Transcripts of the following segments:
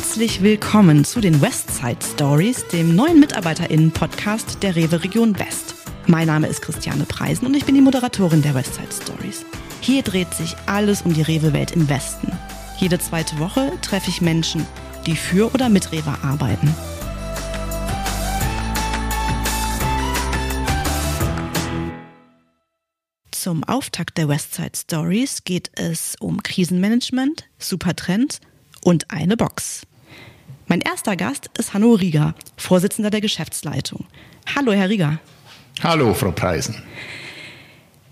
Herzlich willkommen zu den Westside Stories, dem neuen MitarbeiterInnen-Podcast der Rewe Region West. Mein Name ist Christiane Preisen und ich bin die Moderatorin der Westside Stories. Hier dreht sich alles um die Rewe-Welt im Westen. Jede zweite Woche treffe ich Menschen, die für oder mit Rewe arbeiten. Zum Auftakt der Westside Stories geht es um Krisenmanagement, Supertrends und eine Box. Mein erster Gast ist Hanno Rieger, Vorsitzender der Geschäftsleitung. Hallo, Herr Rieger. Hallo, Frau Preisen.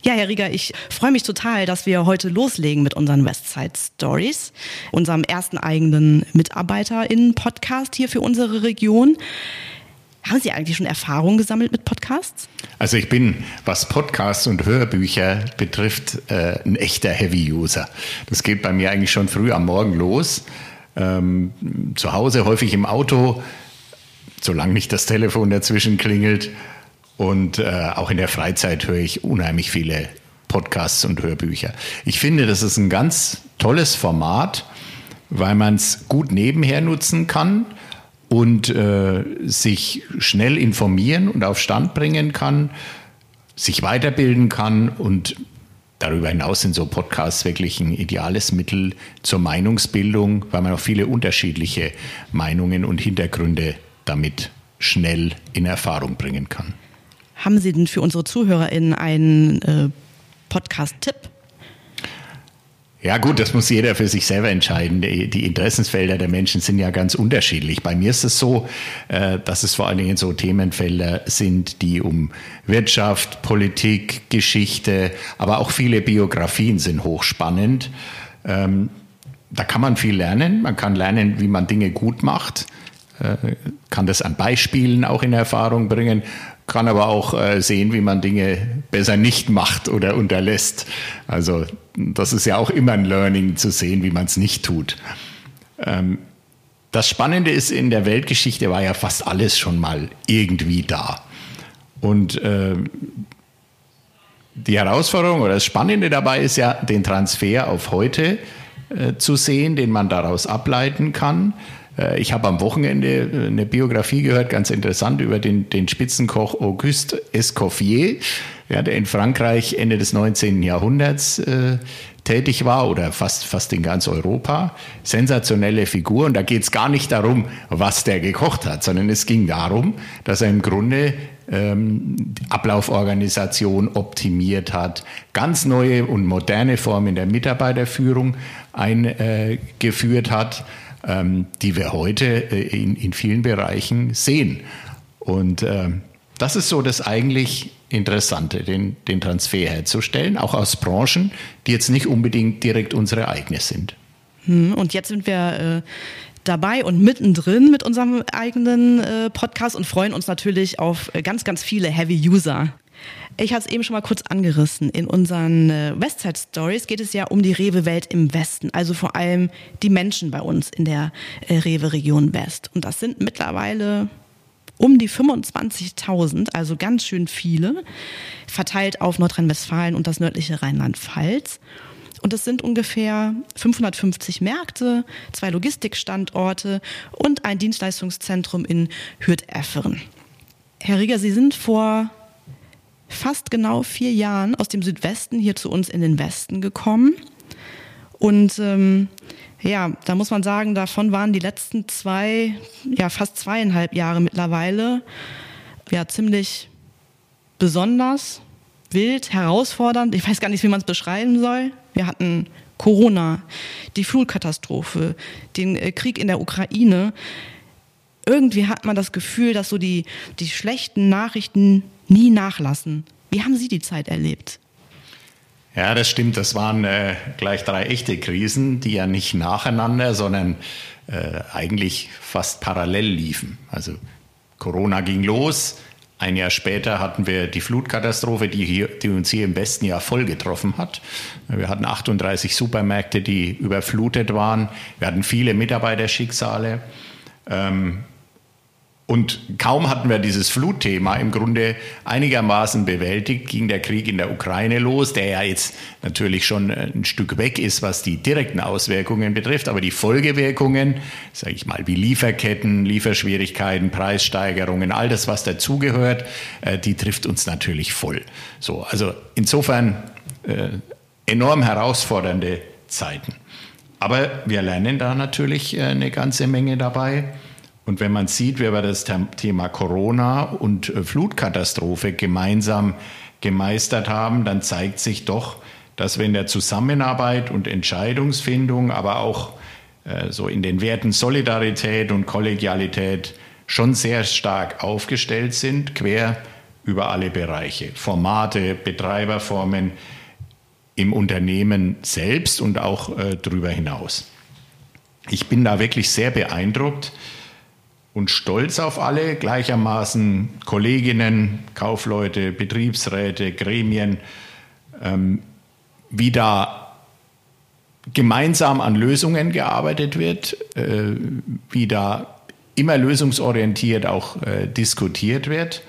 Ja, Herr Rieger, ich freue mich total, dass wir heute loslegen mit unseren Westside Stories, unserem ersten eigenen MitarbeiterInnen-Podcast hier für unsere Region. Haben Sie eigentlich schon Erfahrungen gesammelt mit Podcasts? Also ich bin, was Podcasts und Hörbücher betrifft, äh, ein echter Heavy-User. Das geht bei mir eigentlich schon früh am Morgen los. Ähm, zu Hause häufig im Auto, solange nicht das Telefon dazwischen klingelt. Und äh, auch in der Freizeit höre ich unheimlich viele Podcasts und Hörbücher. Ich finde, das ist ein ganz tolles Format, weil man es gut nebenher nutzen kann und äh, sich schnell informieren und auf Stand bringen kann, sich weiterbilden kann und darüber hinaus sind so Podcasts wirklich ein ideales Mittel zur Meinungsbildung, weil man auch viele unterschiedliche Meinungen und Hintergründe damit schnell in Erfahrung bringen kann. Haben Sie denn für unsere ZuhörerInnen einen äh, Podcast-Tipp? Ja gut, das muss jeder für sich selber entscheiden. Die Interessensfelder der Menschen sind ja ganz unterschiedlich. Bei mir ist es so, äh, dass es vor allen Dingen so Themenfelder sind, die um Wirtschaft, Politik, Geschichte, aber auch viele Biografien sind hochspannend. Ähm, da kann man viel lernen. Man kann lernen, wie man Dinge gut macht, äh, kann das an Beispielen auch in Erfahrung bringen kann aber auch äh, sehen, wie man Dinge besser nicht macht oder unterlässt. Also das ist ja auch immer ein Learning zu sehen, wie man es nicht tut. Ähm, das Spannende ist, in der Weltgeschichte war ja fast alles schon mal irgendwie da. Und äh, die Herausforderung oder das Spannende dabei ist ja, den Transfer auf heute äh, zu sehen, den man daraus ableiten kann. Äh, ich habe am Wochenende äh, eine Biografie gehört, ganz interessant, über den, den Spitzenkoch Auguste Escoffier, ja, der in Frankreich Ende des 19. Jahrhunderts äh, tätig war oder fast, fast in ganz Europa. Sensationelle Figur. Und da geht es gar nicht darum, was der gekocht hat, sondern es ging darum, dass er im Grunde ähm, Ablauforganisation optimiert hat, ganz neue und moderne Formen der Mitarbeiterführung eingeführt hat ähm, die wir heute äh, in, in vielen Bereichen sehen. Und äh, das ist so das eigentlich Interessante, den, den Transfer herzustellen, auch aus Branchen, die jetzt nicht unbedingt direkt unsere eigene sind. Hm, und jetzt sind wir äh, dabei und mittendrin mit unserem eigenen äh, Podcast und freuen uns natürlich auf äh, ganz, ganz viele Heavy User. Ich hatte es eben schon mal kurz angerissen. In unseren äh, Westside Stories geht es ja um die Rewe-Welt im Westen, also vor allem die Menschen bei uns in der äh, Rewe-Region West. Und das sind mittlerweile um die 25.000, also ganz schön viele, verteilt auf Nordrhein-Westfalen und das nördliche Rheinland-Pfalz. Und es sind ungefähr 550 Märkte, zwei Logistikstandorte und ein Dienstleistungszentrum in Hürth-Efferen. Herr Rieger, Sie sind vor fast genau vier Jahren aus dem Südwesten hier zu uns in den Westen gekommen. Und ähm, ja, da muss man sagen, davon waren die letzten zwei, ja fast zweieinhalb Jahre mittlerweile ja ziemlich besonders, wild, herausfordernd. Ich weiß gar nicht, wie man es beschreiben soll. Wir hatten Corona, die Flutkatastrophe, den äh, Krieg in der Ukraine. Irgendwie hat man das Gefühl, dass so die, die schlechten Nachrichten nie nachlassen. Wie haben Sie die Zeit erlebt? Ja, das stimmt. Das waren äh, gleich drei echte Krisen, die ja nicht nacheinander, sondern äh, eigentlich fast parallel liefen. Also Corona ging los. Ein Jahr später hatten wir die Flutkatastrophe, die, hier, die uns hier im Westen ja voll getroffen hat. Wir hatten 38 Supermärkte, die überflutet waren. Wir hatten viele Mitarbeiterschicksale. Ähm, Und kaum hatten wir dieses Flutthema im Grunde einigermaßen bewältigt, ging der Krieg in der Ukraine los, der ja jetzt natürlich schon ein Stück weg ist, was die direkten Auswirkungen betrifft, aber die Folgewirkungen, sage ich mal, wie Lieferketten, Lieferschwierigkeiten, Preissteigerungen, all das, was dazugehört, äh, die trifft uns natürlich voll. So, also insofern äh, enorm herausfordernde Zeiten. Aber wir lernen da natürlich äh, eine ganze Menge dabei. Und wenn man sieht, wie wir das Thema Corona und äh, Flutkatastrophe gemeinsam gemeistert haben, dann zeigt sich doch, dass wir in der Zusammenarbeit und Entscheidungsfindung, aber auch äh, so in den Werten Solidarität und Kollegialität schon sehr stark aufgestellt sind, quer über alle Bereiche, Formate, Betreiberformen im Unternehmen selbst und auch äh, darüber hinaus. Ich bin da wirklich sehr beeindruckt, und stolz auf alle, gleichermaßen Kolleginnen, Kaufleute, Betriebsräte, Gremien, ähm, wie da gemeinsam an Lösungen gearbeitet wird, äh, wie da immer lösungsorientiert auch äh, diskutiert wird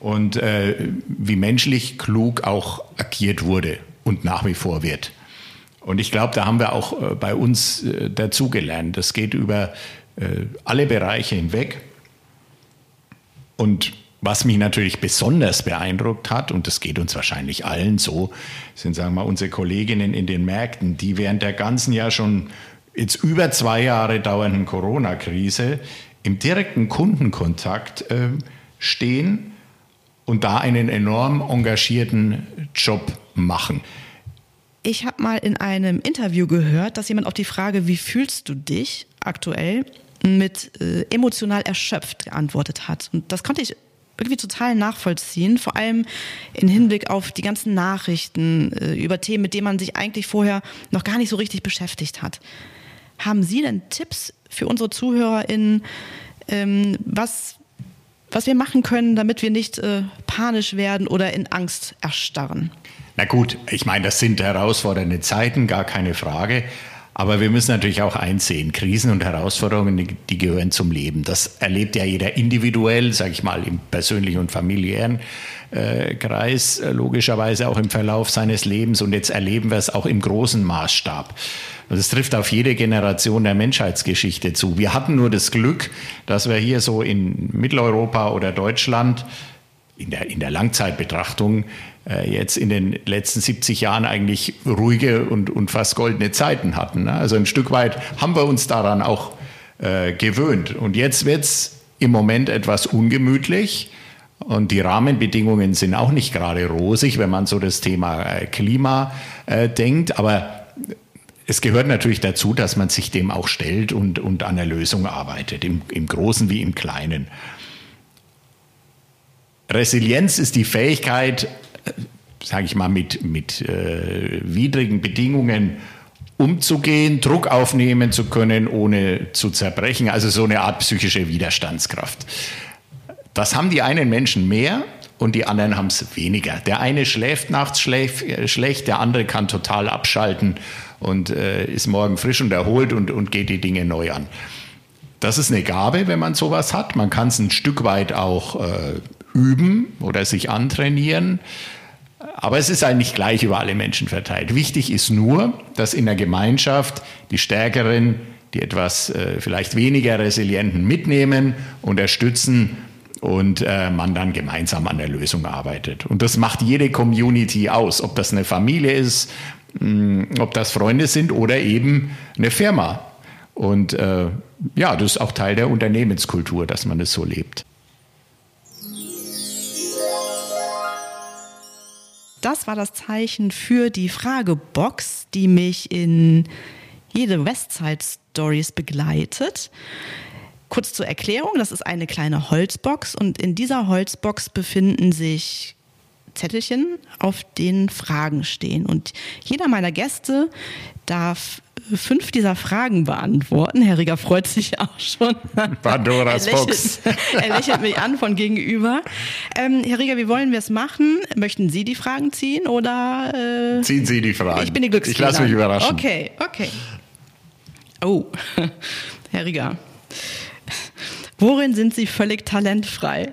und äh, wie menschlich klug auch agiert wurde und nach wie vor wird. Und ich glaube, da haben wir auch äh, bei uns äh, dazugelernt. Das geht über alle Bereiche hinweg. Und was mich natürlich besonders beeindruckt hat, und das geht uns wahrscheinlich allen so, sind, sagen wir mal, unsere Kolleginnen in den Märkten, die während der ganzen Jahr schon jetzt über zwei Jahre dauernden Corona-Krise im direkten Kundenkontakt äh, stehen und da einen enorm engagierten Job machen. Ich habe mal in einem Interview gehört, dass jemand auf die Frage, wie fühlst du dich aktuell, mit äh, emotional erschöpft geantwortet hat. Und das konnte ich irgendwie total nachvollziehen, vor allem in Hinblick auf die ganzen Nachrichten äh, über Themen, mit denen man sich eigentlich vorher noch gar nicht so richtig beschäftigt hat. Haben Sie denn Tipps für unsere ZuhörerInnen, ähm, was, was wir machen können, damit wir nicht äh, panisch werden oder in Angst erstarren? Na gut, ich meine, das sind herausfordernde Zeiten, gar keine Frage. Aber wir müssen natürlich auch einsehen, Krisen und Herausforderungen, die, die gehören zum Leben. Das erlebt ja jeder individuell, sage ich mal, im persönlichen und familiären äh, Kreis, äh, logischerweise auch im Verlauf seines Lebens. Und jetzt erleben wir es auch im großen Maßstab. Und es trifft auf jede Generation der Menschheitsgeschichte zu. Wir hatten nur das Glück, dass wir hier so in Mitteleuropa oder Deutschland in der, in der Langzeitbetrachtung jetzt in den letzten 70 Jahren eigentlich ruhige und, und fast goldene Zeiten hatten. Ne? Also ein Stück weit haben wir uns daran auch äh, gewöhnt. Und jetzt wird es im Moment etwas ungemütlich. Und die Rahmenbedingungen sind auch nicht gerade rosig, wenn man so das Thema äh, Klima äh, denkt. Aber es gehört natürlich dazu, dass man sich dem auch stellt und, und an der Lösung arbeitet, im, im Großen wie im Kleinen. Resilienz ist die Fähigkeit, sage ich mal, mit, mit äh, widrigen Bedingungen umzugehen, Druck aufnehmen zu können, ohne zu zerbrechen. Also so eine Art psychische Widerstandskraft. Das haben die einen Menschen mehr und die anderen haben es weniger. Der eine schläft nachts schläft, äh, schlecht, der andere kann total abschalten und äh, ist morgen frisch und erholt und, und geht die Dinge neu an. Das ist eine Gabe, wenn man sowas hat. Man kann es ein Stück weit auch äh, üben oder sich antrainieren. Aber es ist eigentlich gleich über alle Menschen verteilt. Wichtig ist nur, dass in der Gemeinschaft die Stärkeren, die etwas äh, vielleicht weniger Resilienten mitnehmen, unterstützen und äh, man dann gemeinsam an der Lösung arbeitet. Und das macht jede Community aus, ob das eine Familie ist, mh, hm, ob das Freunde sind oder eben eine Firma. Und äh, ja, das ist auch Teil der Unternehmenskultur, dass man es so lebt. Das war das Zeichen für die Fragebox, die mich in jede Westside Stories begleitet. Kurz zur Erklärung, das ist eine kleine Holzbox und in dieser Holzbox befinden sich Zettelchen, auf denen Fragen stehen. Und jeder meiner Gäste darf fünf dieser Fragen beantworten. Herr Rieger freut sich auch schon. Pandoras er lächelt, er lächelt mich an von gegenüber. Ähm, Herr Rieger, wie wollen wir es machen? Möchten Sie die Fragen ziehen oder? Äh, Ziehen Sie die Fragen. Ich bin die Glücksspieler. Ich lasse mich überraschen. Okay, okay. Oh, Herr Rieger. Worin sind Sie völlig talentfrei?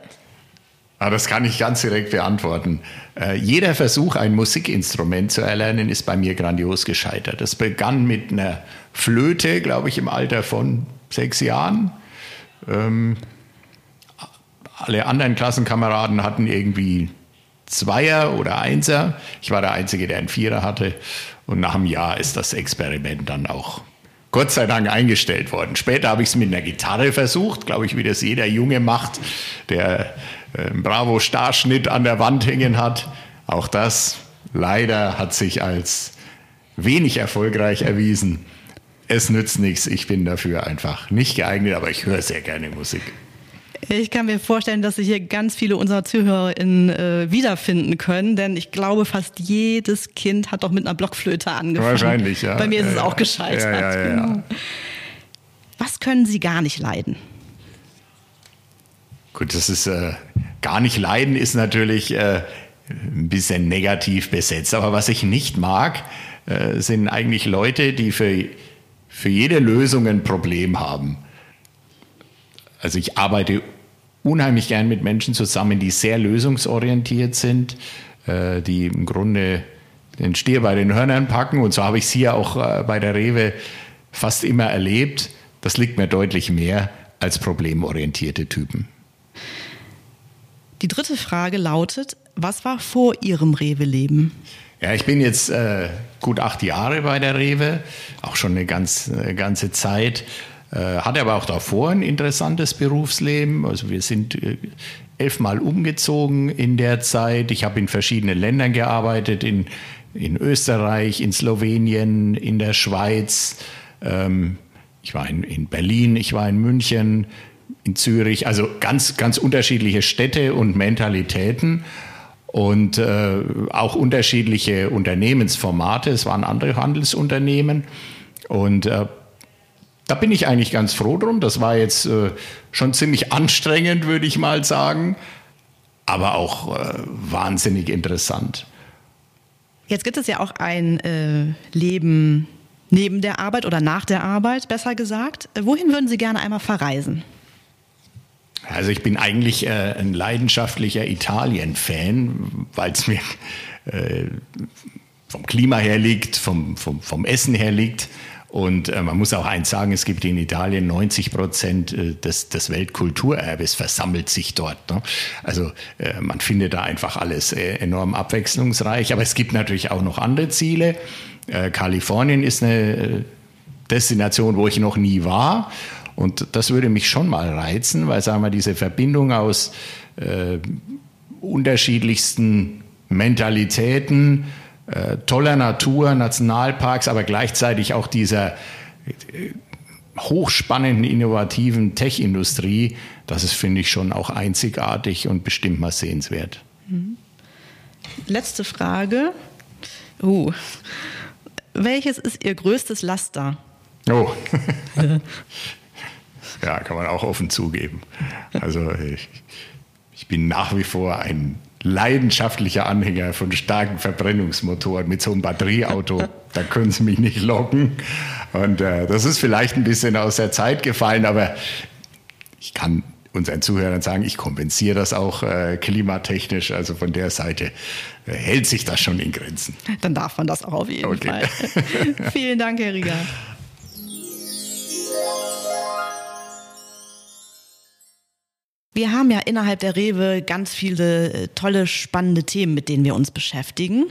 Ah, das kann ich ganz direkt beantworten. Äh, jeder Versuch, ein Musikinstrument zu erlernen, ist bei mir grandios gescheitert. Das begann mit einer Flöte, glaube ich, im Alter von sechs Jahren. Ähm, alle anderen Klassenkameraden hatten irgendwie Zweier oder Einser. Ich war der Einzige, der einen Vierer hatte. Und nach einem Jahr ist das Experiment dann auch Gott sei Dank eingestellt worden. Später habe ich es mit einer Gitarre versucht, glaube ich, wie das jeder Junge macht, der einen Bravo Starschnitt an der Wand hängen hat. Auch das leider hat sich als wenig erfolgreich erwiesen. Es nützt nichts, ich bin dafür einfach nicht geeignet, aber ich höre sehr gerne Musik. Ich kann mir vorstellen, dass sich hier ganz viele unserer ZuhörerInnen äh, wiederfinden können, denn ich glaube, fast jedes Kind hat doch mit einer Blockflöte angefangen. Wahrscheinlich, ja. Bei mir ist ja, es auch gescheitert. Ja, ja, genau. Was können Sie gar nicht leiden? Gut, das ist äh, gar nicht leiden ist natürlich äh, ein bisschen negativ besetzt. Aber was ich nicht mag, äh, sind eigentlich Leute, die für, für jede Lösung ein Problem haben. Also ich arbeite unheimlich gern mit Menschen zusammen, die sehr lösungsorientiert sind, äh, die im Grunde den Stier bei den Hörnern packen. Und so habe ich es hier auch äh, bei der Rewe fast immer erlebt. Das liegt mir deutlich mehr als problemorientierte Typen. Die dritte Frage lautet, was war vor Ihrem Rewe-Leben? Ja, ich bin jetzt äh, gut acht Jahre bei der Rewe, auch schon eine ganz, eine ganze Zeit. Äh, hatte aber auch davor ein interessantes Berufsleben. Also wir sind äh, elfmal umgezogen in der Zeit. Ich habe in verschiedenen Ländern gearbeitet, in, in Österreich, in Slowenien, in der Schweiz. Ähm, ich war in, in Berlin, ich war in München, in Zürich, also ganz, ganz unterschiedliche Städte und Mentalitäten und äh, auch unterschiedliche Unternehmensformate. Es waren andere Handelsunternehmen und äh, da bin ich eigentlich ganz froh drum. Das war jetzt äh, schon ziemlich anstrengend, würde ich mal sagen, aber auch äh, wahnsinnig interessant. Jetzt gibt es ja auch ein äh, Leben neben der Arbeit oder nach der Arbeit, besser gesagt. Wohin würden Sie gerne einmal verreisen? Also ich bin eigentlich äh, ein leidenschaftlicher Italien-Fan, weil es mir äh, vom Klima her liegt, vom, vom, vom Essen her liegt. Und äh, man muss auch eins sagen, es gibt in Italien 90 Prozent äh, des, des Weltkulturerbes versammelt sich dort. Ne? Also äh, man findet da einfach alles äh, enorm abwechslungsreich. Aber es gibt natürlich auch noch andere Ziele. Äh, Kalifornien ist eine Destination, wo ich noch nie war. Und das würde mich schon mal reizen, weil, sagen wir, diese Verbindung aus unterschiedlichsten Mentalitäten, äh, toller Natur, Nationalparks, aber gleichzeitig auch dieser äh, hochspannenden, innovativen Tech-Industrie, das ist, finde ich, schon auch einzigartig und bestimmt mal sehenswert. Mhm. Letzte Frage. Uh. Welches ist Ihr größtes Laster? Oh. Ja, kann man auch offen zugeben. Also ich, ich bin nach wie vor ein leidenschaftlicher Anhänger von starken Verbrennungsmotoren mit so einem Batterieauto. da können Sie mich nicht locken. Und äh, das ist vielleicht ein bisschen aus der Zeit gefallen, aber ich kann unseren Zuhörern sagen, ich kompensiere das auch äh, klimatechnisch. Also von der Seite äh, hält sich das schon in Grenzen. Dann darf man das auch auf jeden okay. Fall. Vielen Dank, Herr Rieger. Wir haben ja innerhalb der Rewe ganz viele äh, tolle, spannende Themen, mit denen wir uns beschäftigen.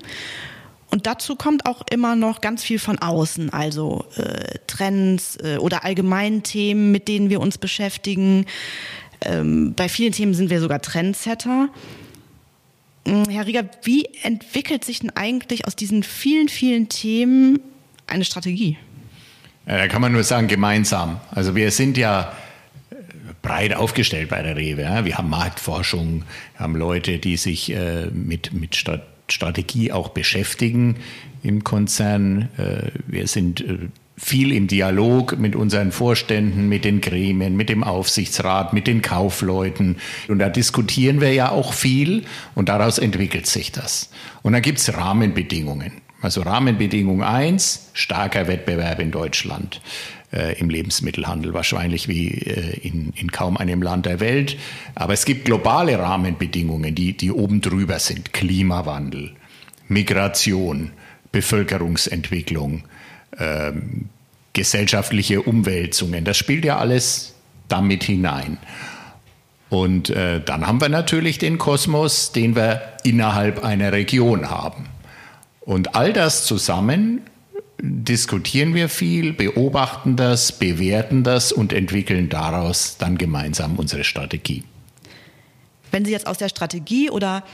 Und dazu kommt auch immer noch ganz viel von außen, also äh, Trends äh, oder allgemeinen Themen, mit denen wir uns beschäftigen. Ähm, bei vielen Themen sind wir sogar Trendsetter. Hm, Herr Rieger, wie entwickelt sich denn eigentlich aus diesen vielen, vielen Themen eine Strategie? Da kann man nur sagen, gemeinsam. Also wir sind ja breit aufgestellt bei der Rewe. Ja. Wir haben Marktforschung, haben Leute, die sich äh, mit, mit Strategie auch beschäftigen im Konzern. Äh, wir sind äh, viel im Dialog mit unseren Vorständen, mit den Gremien, mit dem Aufsichtsrat, mit den Kaufleuten. Und da diskutieren wir ja auch viel und daraus entwickelt sich das. Und dann gibt es Rahmenbedingungen. Also Rahmenbedingung eins: starker Wettbewerb in Deutschland. Äh, im Lebensmittelhandel, wahrscheinlich wie äh, in, in kaum einem Land der Welt. Aber es gibt globale Rahmenbedingungen, die, die oben drüber sind. Klimawandel, Migration, Bevölkerungsentwicklung, ähm, gesellschaftliche Umwälzungen. Das spielt ja alles damit hinein. Und äh, dann haben wir natürlich den Kosmos, den wir innerhalb einer Region haben. Und all das zusammen diskutieren wir viel, beobachten das, bewerten das und entwickeln daraus dann gemeinsam unsere Strategie. Wenn Sie jetzt aus der Strategie oder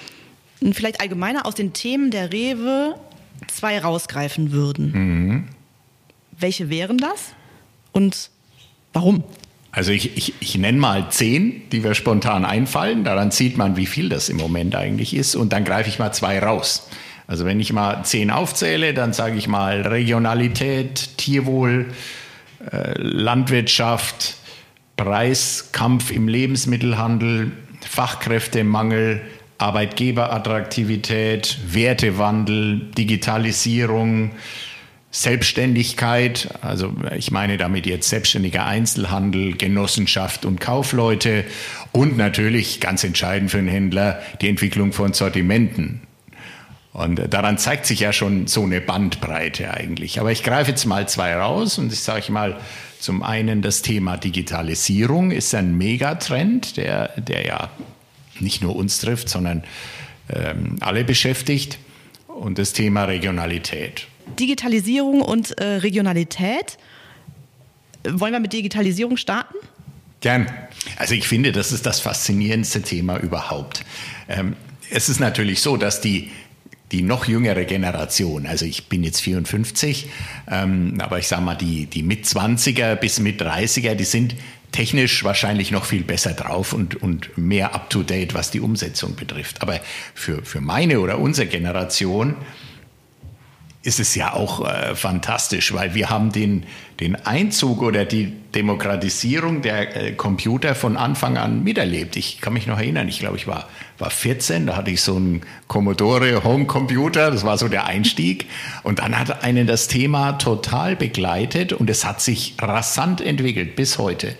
vielleicht allgemeiner aus den Themen der Rewe zwei rausgreifen würden, mhm. welche wären das und warum? Also ich, ich, ich nenne mal zehn, die mir spontan einfallen. Daran sieht man, wie viel das im Moment eigentlich ist. Und dann greife ich mal zwei raus. Also wenn ich mal zehn aufzähle, dann sage ich mal Regionalität, Tierwohl, äh, Landwirtschaft, Preiskampf im Lebensmittelhandel, Fachkräftemangel, Arbeitgeberattraktivität, Wertewandel, Digitalisierung, Selbstständigkeit, also ich meine damit jetzt selbstständiger Einzelhandel, Genossenschaft und Kaufleute und natürlich ganz entscheidend für einen Händler die Entwicklung von Sortimenten. Und daran zeigt sich ja schon so eine Bandbreite eigentlich. Aber ich greife jetzt mal zwei raus und ich sage mal, zum einen das Thema Digitalisierung ist ein Megatrend, der, der ja nicht nur uns trifft, sondern ähm, alle beschäftigt. Und das Thema Regionalität. Digitalisierung und äh, Regionalität. Wollen wir mit Digitalisierung starten? Gern. Also ich finde, das ist das faszinierendste Thema überhaupt. Ähm, es ist natürlich so, dass die die noch jüngere Generation, also ich bin jetzt 54, ähm, aber ich sage mal, die, die mit 20er bis mit 30er, die sind technisch wahrscheinlich noch viel besser drauf und, und mehr up-to-date, was die Umsetzung betrifft. Aber für, für meine oder unsere Generation ist es ja auch äh, fantastisch, weil wir haben den, den Einzug oder die Demokratisierung der äh, Computer von Anfang an miterlebt. Ich kann mich noch erinnern, ich glaube, ich war, war 14, da hatte ich so einen Commodore Home Computer, das war so der Einstieg. Und dann hat einen das Thema total begleitet und es hat sich rasant entwickelt bis heute.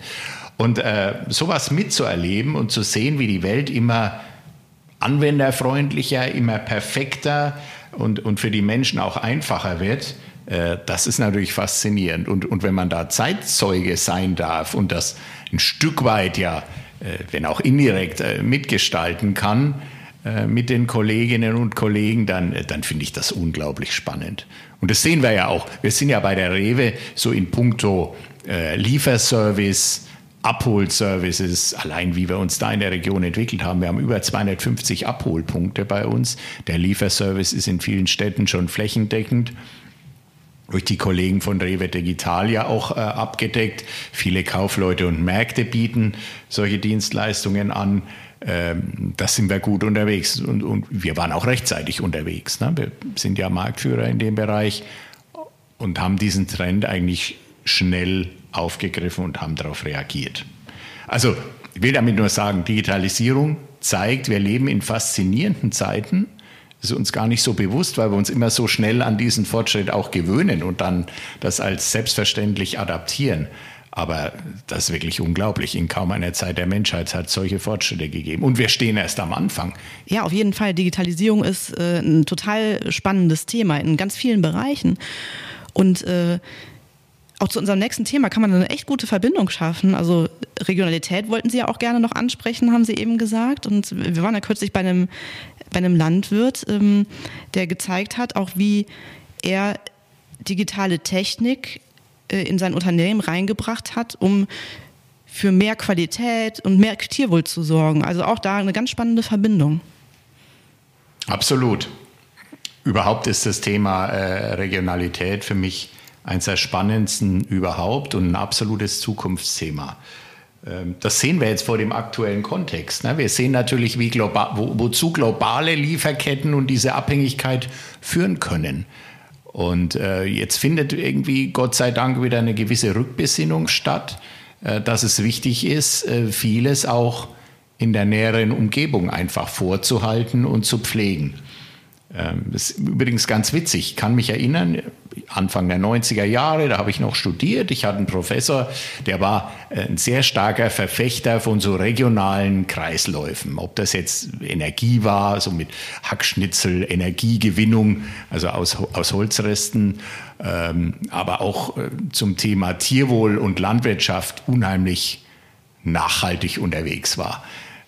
Und äh, sowas mitzuerleben und zu sehen, wie die Welt immer anwenderfreundlicher, immer perfekter, und, und für die Menschen auch einfacher wird, äh, das ist natürlich faszinierend. Und, und wenn man da Zeitzeuge sein darf und das ein Stück weit ja, äh, wenn auch indirekt, äh, mitgestalten kann mit den Kolleginnen und Kollegen, dann, dann finde ich das unglaublich spannend. Und das sehen wir ja auch. Wir sind ja bei der Rewe so in puncto Lieferservice, Abholservices, allein wie wir uns da in der Region entwickelt haben. Wir haben über 250 Abholpunkte bei uns. Der Lieferservice ist in vielen Städten schon flächendeckend durch die Kollegen von Rewe Digital ja auch äh, abgedeckt. Viele Kaufleute und Märkte bieten solche Dienstleistungen an. Ähm, da sind wir gut unterwegs und, und wir waren auch rechtzeitig unterwegs. Ne? Wir sind ja Marktführer in dem Bereich und haben diesen Trend eigentlich schnell aufgegriffen und haben darauf reagiert. Also ich will damit nur sagen, Digitalisierung zeigt, wir leben in faszinierenden Zeiten. Das ist uns gar nicht so bewusst, weil wir uns immer so schnell an diesen Fortschritt auch gewöhnen und dann das als selbstverständlich adaptieren. Aber das ist wirklich unglaublich. In kaum einer Zeit der Menschheit hat es solche Fortschritte gegeben. Und wir stehen erst am Anfang. Ja, auf jeden Fall. Digitalisierung ist äh, ein total spannendes Thema in ganz vielen Bereichen. Und äh, auch zu unserem nächsten Thema kann man eine echt gute Verbindung schaffen. Also Regionalität wollten Sie ja auch gerne noch ansprechen, haben Sie eben gesagt. Und wir waren ja kürzlich bei einem, bei einem Landwirt, ähm, der gezeigt hat, auch wie er digitale Technik äh, in sein Unternehmen reingebracht hat, um für mehr Qualität und mehr Tierwohl zu sorgen. Also auch da eine ganz spannende Verbindung. Absolut. Überhaupt ist das Thema äh, Regionalität für mich eines der spannendsten überhaupt und ein absolutes Zukunftsthema. Ähm, das sehen wir jetzt vor dem aktuellen Kontext. Ne? Wir sehen natürlich, wie global, wo, wozu globale Lieferketten und diese Abhängigkeit führen können. Und äh, jetzt findet irgendwie, Gott sei Dank, wieder eine gewisse Rückbesinnung statt, äh, dass es wichtig ist, äh, vieles auch in der näheren Umgebung einfach vorzuhalten und zu pflegen. Ähm, das ist übrigens ganz witzig. Ich kann mich erinnern, Anfang der 90er Jahre, da habe ich noch studiert. Ich hatte einen Professor, der war äh, ein sehr starker Verfechter von so regionalen Kreisläufen. Ob das jetzt Energie war, so mit Hackschnitzel, Energiegewinnung, also aus, aus Holzresten, ähm, aber auch äh, zum Thema Tierwohl und Landwirtschaft unheimlich nachhaltig unterwegs war.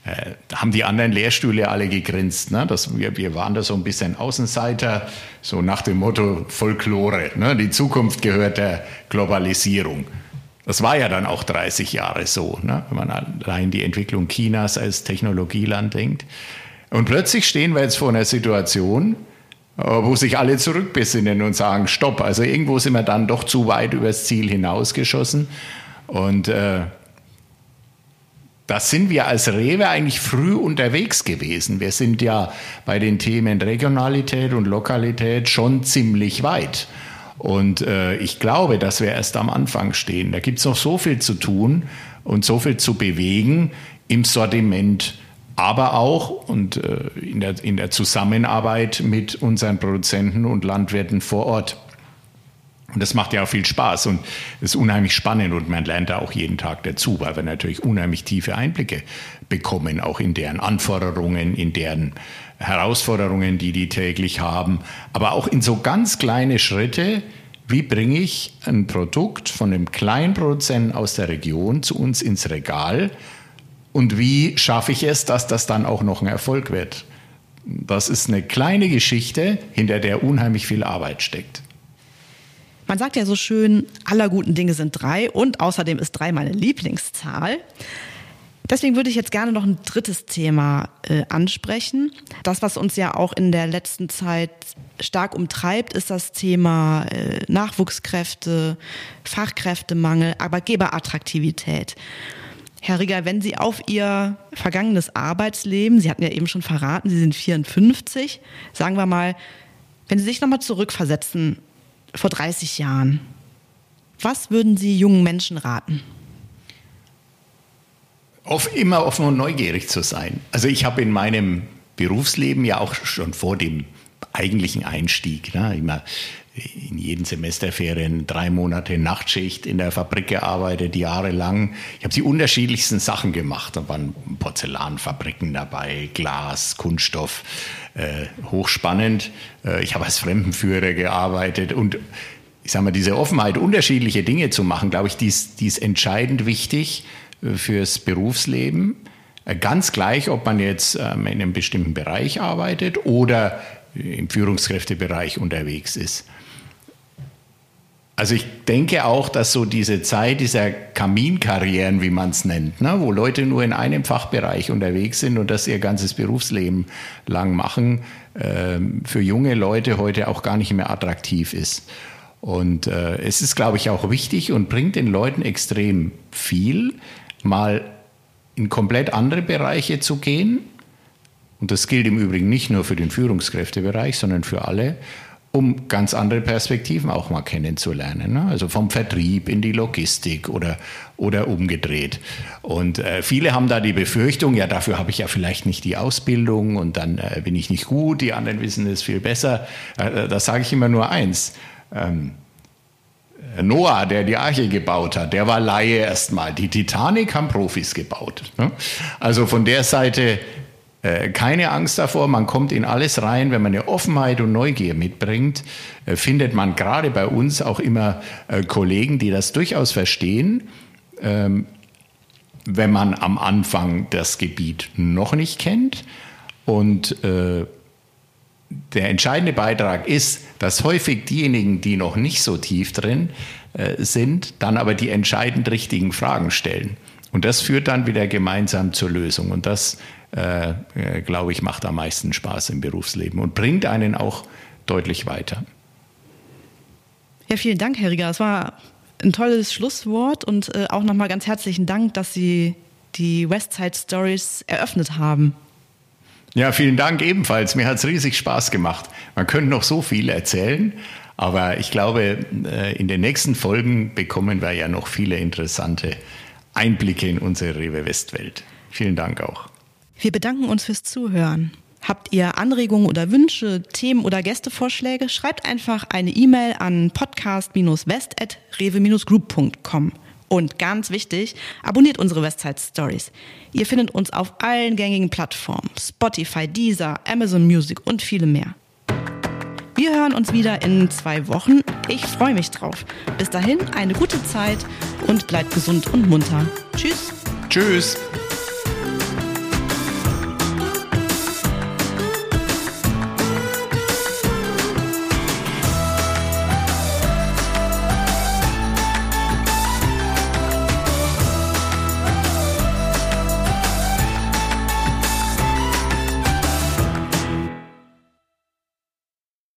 Äh, haben die anderen Lehrstühle alle gegrinst. Ne? Das, wir, wir waren da so ein bisschen Außenseiter, so nach dem Motto Folklore. Ne? Die Zukunft gehört der Globalisierung. Das war ja dann auch 30 Jahre so, ne? wenn man allein die Entwicklung Chinas als Technologieland denkt. Und plötzlich stehen wir jetzt vor einer Situation, äh, wo sich alle zurückbesinnen und sagen, stopp, also irgendwo sind wir dann doch zu weit übers Ziel hinausgeschossen. Und äh, das sind wir als Rewe eigentlich früh unterwegs gewesen. Wir sind ja bei den Themen Regionalität und Lokalität schon ziemlich weit. Und äh, ich glaube, dass wir erst am Anfang stehen. Da gibt es noch so viel zu tun und so viel zu bewegen im Sortiment, aber auch und äh, in, der, in der Zusammenarbeit mit unseren Produzenten und Landwirten vor Ort. Und das macht ja auch viel Spaß und ist unheimlich spannend und man lernt da auch jeden Tag dazu, weil wir natürlich unheimlich tiefe Einblicke bekommen, auch in deren Anforderungen, in deren Herausforderungen, die die täglich haben, aber auch in so ganz kleine Schritte, wie bringe ich ein Produkt von einem kleinen Produzenten aus der Region zu uns ins Regal und wie schaffe ich es, dass das dann auch noch ein Erfolg wird. Das ist eine kleine Geschichte, hinter der unheimlich viel Arbeit steckt. Man sagt ja so schön, aller guten Dinge sind drei und außerdem ist drei meine Lieblingszahl. Deswegen würde ich jetzt gerne noch ein drittes Thema äh, ansprechen. Das, was uns ja auch in der letzten Zeit stark umtreibt, ist das Thema äh, Nachwuchskräfte, Fachkräftemangel, Arbeitgeberattraktivität. Herr Rieger, wenn Sie auf Ihr vergangenes Arbeitsleben, Sie hatten ja eben schon verraten, Sie sind 54, sagen wir mal, wenn Sie sich nochmal zurückversetzen vor 30 Jahren. Was würden Sie jungen Menschen raten? Auf, immer offen und neugierig zu sein. Also ich habe in meinem Berufsleben ja auch schon vor dem eigentlichen Einstieg, ne, immer in jeden Semesterferien drei Monate Nachtschicht in der Fabrik gearbeitet, jahrelang. Ich habe die unterschiedlichsten Sachen gemacht. Da waren Porzellanfabriken dabei, Glas, Kunststoff, äh, hochspannend. Äh, ich habe als Fremdenführer gearbeitet und ich sage mal, diese Offenheit, unterschiedliche Dinge zu machen, glaube ich, die ist, die ist entscheidend wichtig äh, fürs Berufsleben. Äh, ganz gleich, ob man jetzt ähm, in einem bestimmten Bereich arbeitet oder im Führungskräftebereich unterwegs ist. Also ich denke auch, dass so diese Zeit dieser Kaminkarrieren, wie man es nennt, ne, wo Leute nur in einem Fachbereich unterwegs sind und das ihr ganzes Berufsleben lang machen, äh, für junge Leute heute auch gar nicht mehr attraktiv ist. Und äh, es ist, glaube ich, auch wichtig und bringt den Leuten extrem viel, mal in komplett andere Bereiche zu gehen. Und das gilt im Übrigen nicht nur für den Führungskräftebereich, sondern für alle um ganz andere Perspektiven auch mal kennenzulernen. Ne? Also vom Vertrieb in die Logistik oder, oder umgedreht. Und äh, viele haben da die Befürchtung, ja, dafür habe ich ja vielleicht nicht die Ausbildung und dann äh, bin ich nicht gut, die anderen wissen es viel besser. Äh, äh da sage ich immer nur eins. Ähm, Noah, der die Arche gebaut hat, der war Laie erstmal. Die Titanic haben Profis gebaut. Ne? Also von der Seite keine Angst davor, man kommt in alles rein. Wenn man eine Offenheit und Neugier mitbringt, äh, findet man gerade bei uns auch immer äh, Kollegen, die das durchaus verstehen. Ähm, wenn man am Anfang das Gebiet noch nicht kennt. Und der entscheidende Beitrag ist, dass häufig diejenigen, die noch nicht so tief drin sind, dann aber die entscheidend richtigen Fragen stellen. Und das führt dann wieder gemeinsam zur Lösung. Und das äh, äh, glaube ich, macht am meisten Spaß im Berufsleben und bringt einen auch deutlich weiter. Ja, vielen Dank, Herr Rieger. Es war ein tolles Schlusswort und äh, auch nochmal ganz herzlichen Dank, dass Sie die Westside Stories eröffnet haben. Ja, vielen Dank ebenfalls. Mir hat es riesig Spaß gemacht. Man könnte noch so viel erzählen, aber ich glaube, äh, in den nächsten Folgen bekommen wir ja noch viele interessante Einblicke in unsere Rewe Westwelt. Vielen Dank auch. Wir bedanken uns fürs Zuhören. Habt ihr Anregungen oder Wünsche, Themen oder Gästevorschläge? Schreibt einfach eine E-Mail an podcast-west.rewe-group.com. Und ganz wichtig, abonniert unsere Westside Stories. Ihr findet uns auf allen gängigen Plattformen. Spotify, Deezer, Amazon Music und viele mehr. Wir hören uns wieder in zwei Wochen. Ich freue mich drauf. Bis dahin eine gute Zeit und bleibt gesund und munter. Tschüss. Tschüss.